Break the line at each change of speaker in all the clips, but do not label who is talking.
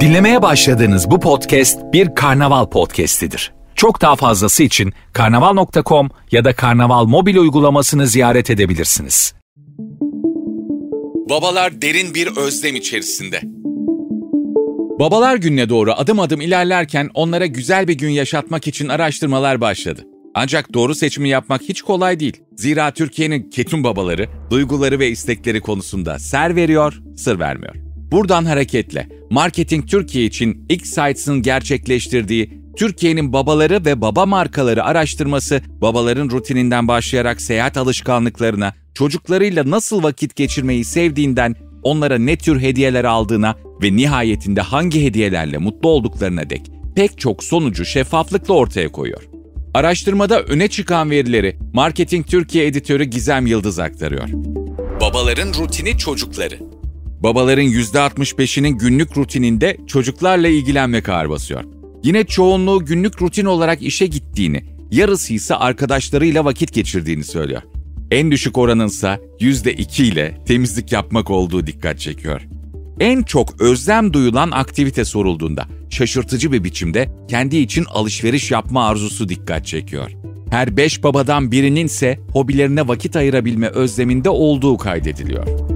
Dinlemeye başladığınız bu podcast bir karnaval podcastidir. Çok daha fazlası için karnaval.com ya da karnaval mobil uygulamasını ziyaret edebilirsiniz.
Babalar derin bir özlem içerisinde. Babalar gününe doğru adım adım ilerlerken onlara güzel bir gün yaşatmak için araştırmalar başladı. Ancak doğru seçimi yapmak hiç kolay değil. Zira Türkiye'nin ketum babaları duyguları ve istekleri konusunda ser veriyor, sır vermiyor. Buradan hareketle Marketing Türkiye için X-Sites'ın gerçekleştirdiği Türkiye'nin babaları ve baba markaları araştırması babaların rutininden başlayarak seyahat alışkanlıklarına, çocuklarıyla nasıl vakit geçirmeyi sevdiğinden onlara ne tür hediyeler aldığına ve nihayetinde hangi hediyelerle mutlu olduklarına dek pek çok sonucu şeffaflıkla ortaya koyuyor. Araştırmada öne çıkan verileri Marketing Türkiye editörü Gizem Yıldız aktarıyor. Babaların rutini çocukları. Babaların %65'inin günlük rutininde çocuklarla ilgilenmek ağır basıyor. Yine çoğunluğu günlük rutin olarak işe gittiğini, yarısı ise arkadaşlarıyla vakit geçirdiğini söylüyor. En düşük oranınsa %2 ile temizlik yapmak olduğu dikkat çekiyor. En çok özlem duyulan aktivite sorulduğunda şaşırtıcı bir biçimde kendi için alışveriş yapma arzusu dikkat çekiyor. Her beş babadan birinin ise hobilerine vakit ayırabilme özleminde olduğu kaydediliyor.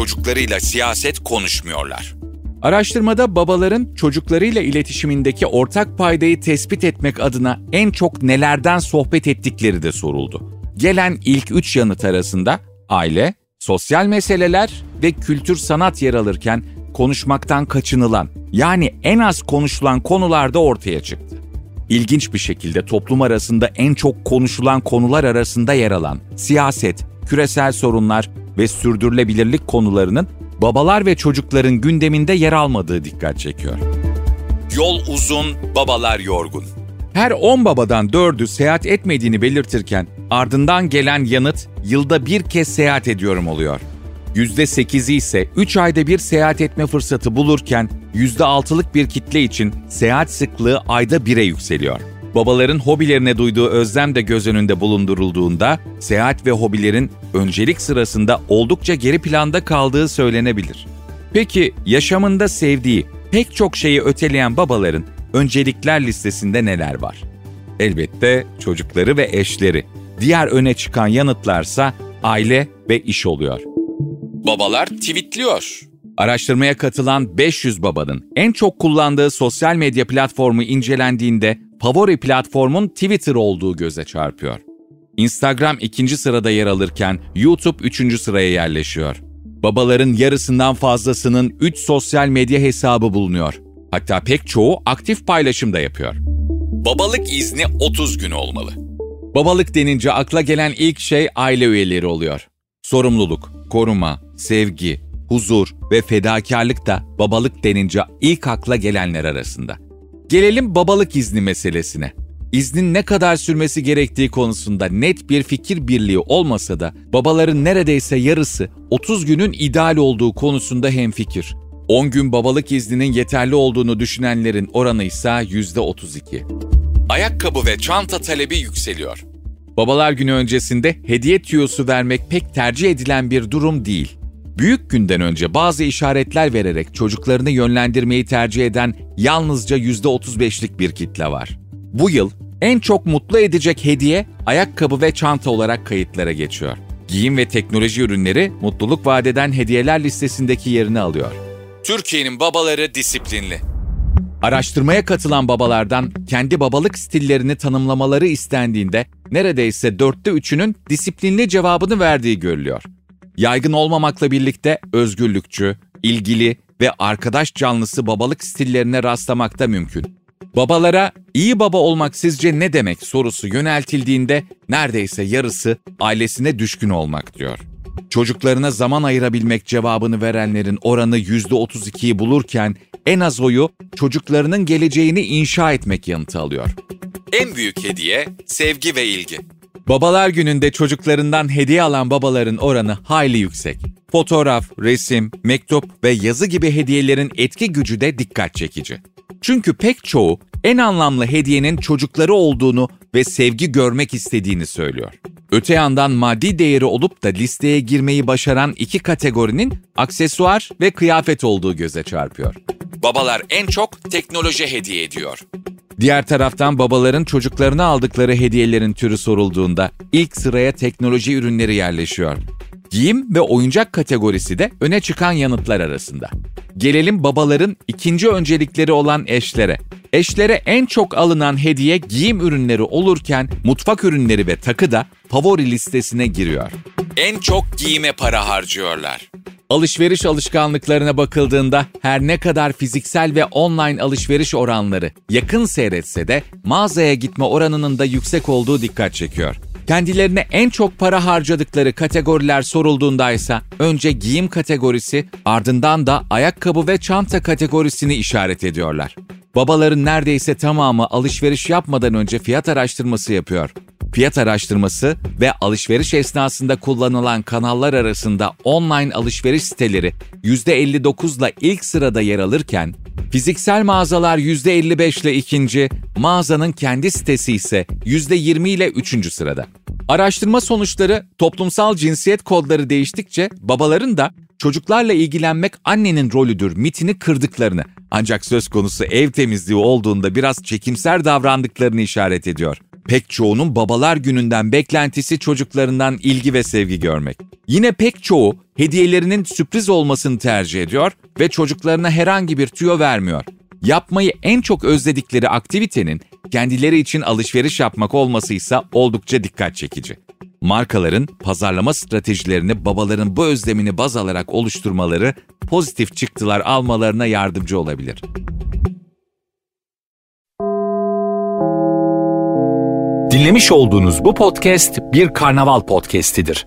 Çocuklarıyla siyaset konuşmuyorlar. Araştırmada babaların çocuklarıyla iletişimindeki ortak paydayı tespit etmek adına en çok nelerden sohbet ettikleri de soruldu. Gelen ilk üç yanıt arasında aile, sosyal meseleler ve kültür sanat yer alırken konuşmaktan kaçınılan yani en az konuşulan konularda ortaya çıktı. İlginç bir şekilde toplum arasında en çok konuşulan konular arasında yer alan siyaset, küresel sorunlar ve sürdürülebilirlik konularının babalar ve çocukların gündeminde yer almadığı dikkat çekiyor. Yol uzun, babalar yorgun. Her 10 babadan 4'ü seyahat etmediğini belirtirken ardından gelen yanıt yılda bir kez seyahat ediyorum oluyor. %8'i ise 3 ayda bir seyahat etme fırsatı bulurken %6'lık bir kitle için seyahat sıklığı ayda 1'e yükseliyor. Babaların hobilerine duyduğu özlem de göz önünde bulundurulduğunda seyahat ve hobilerin öncelik sırasında oldukça geri planda kaldığı söylenebilir. Peki yaşamında sevdiği pek çok şeyi öteleyen babaların öncelikler listesinde neler var? Elbette çocukları ve eşleri. Diğer öne çıkan yanıtlarsa aile ve iş oluyor. Babalar tweetliyor. Araştırmaya katılan 500 babanın en çok kullandığı sosyal medya platformu incelendiğinde favori platformun Twitter olduğu göze çarpıyor. Instagram ikinci sırada yer alırken YouTube üçüncü sıraya yerleşiyor. Babaların yarısından fazlasının 3 sosyal medya hesabı bulunuyor. Hatta pek çoğu aktif paylaşım da yapıyor. Babalık izni 30 gün olmalı. Babalık denince akla gelen ilk şey aile üyeleri oluyor. Sorumluluk, koruma, sevgi, huzur ve fedakarlık da babalık denince ilk akla gelenler arasında. Gelelim babalık izni meselesine. İznin ne kadar sürmesi gerektiği konusunda net bir fikir birliği olmasa da babaların neredeyse yarısı 30 günün ideal olduğu konusunda hemfikir. 10 gün babalık izninin yeterli olduğunu düşünenlerin oranı ise %32. Ayakkabı ve çanta talebi yükseliyor. Babalar günü öncesinde hediye tüyosu vermek pek tercih edilen bir durum değil. Büyük günden önce bazı işaretler vererek çocuklarını yönlendirmeyi tercih eden yalnızca %35'lik bir kitle var. Bu yıl en çok mutlu edecek hediye ayakkabı ve çanta olarak kayıtlara geçiyor. Giyim ve teknoloji ürünleri mutluluk vadeden hediyeler listesindeki yerini alıyor. Türkiye'nin babaları disiplinli. Araştırmaya katılan babalardan kendi babalık stillerini tanımlamaları istendiğinde neredeyse dörtte üçünün disiplinli cevabını verdiği görülüyor. Yaygın olmamakla birlikte özgürlükçü, ilgili ve arkadaş canlısı babalık stillerine rastlamakta mümkün. Babalara iyi baba olmak sizce ne demek sorusu yöneltildiğinde neredeyse yarısı ailesine düşkün olmak diyor. Çocuklarına zaman ayırabilmek cevabını verenlerin oranı %32'yi bulurken en az oyu çocuklarının geleceğini inşa etmek yanıtı alıyor. En büyük hediye sevgi ve ilgi. Babalar gününde çocuklarından hediye alan babaların oranı hayli yüksek. Fotoğraf, resim, mektup ve yazı gibi hediyelerin etki gücü de dikkat çekici. Çünkü pek çoğu en anlamlı hediyenin çocukları olduğunu ve sevgi görmek istediğini söylüyor. Öte yandan maddi değeri olup da listeye girmeyi başaran iki kategorinin aksesuar ve kıyafet olduğu göze çarpıyor. Babalar en çok teknoloji hediye ediyor. Diğer taraftan babaların çocuklarına aldıkları hediyelerin türü sorulduğunda ilk sıraya teknoloji ürünleri yerleşiyor. Giyim ve oyuncak kategorisi de öne çıkan yanıtlar arasında. Gelelim babaların ikinci öncelikleri olan eşlere. Eşlere en çok alınan hediye giyim ürünleri olurken mutfak ürünleri ve takı da favori listesine giriyor. En çok giyime para harcıyorlar. Alışveriş alışkanlıklarına bakıldığında her ne kadar fiziksel ve online alışveriş oranları yakın seyretse de mağazaya gitme oranının da yüksek olduğu dikkat çekiyor. Kendilerine en çok para harcadıkları kategoriler sorulduğunda ise önce giyim kategorisi ardından da ayakkabı ve çanta kategorisini işaret ediyorlar. Babaların neredeyse tamamı alışveriş yapmadan önce fiyat araştırması yapıyor. Fiyat araştırması ve alışveriş esnasında kullanılan kanallar arasında online alışveriş siteleri %59 ile ilk sırada yer alırken, fiziksel mağazalar %55 ile ikinci, mağazanın kendi sitesi ise %20 ile üçüncü sırada. Araştırma sonuçları toplumsal cinsiyet kodları değiştikçe babaların da çocuklarla ilgilenmek annenin rolüdür mitini kırdıklarını ancak söz konusu ev temizliği olduğunda biraz çekimser davrandıklarını işaret ediyor. Pek çoğunun babalar gününden beklentisi çocuklarından ilgi ve sevgi görmek. Yine pek çoğu hediyelerinin sürpriz olmasını tercih ediyor ve çocuklarına herhangi bir tüyo vermiyor. Yapmayı en çok özledikleri aktivitenin kendileri için alışveriş yapmak olması ise oldukça dikkat çekici. Markaların pazarlama stratejilerini babaların bu özlemini baz alarak oluşturmaları pozitif çıktılar almalarına yardımcı olabilir.
Dinlemiş olduğunuz bu podcast bir karnaval podcastidir.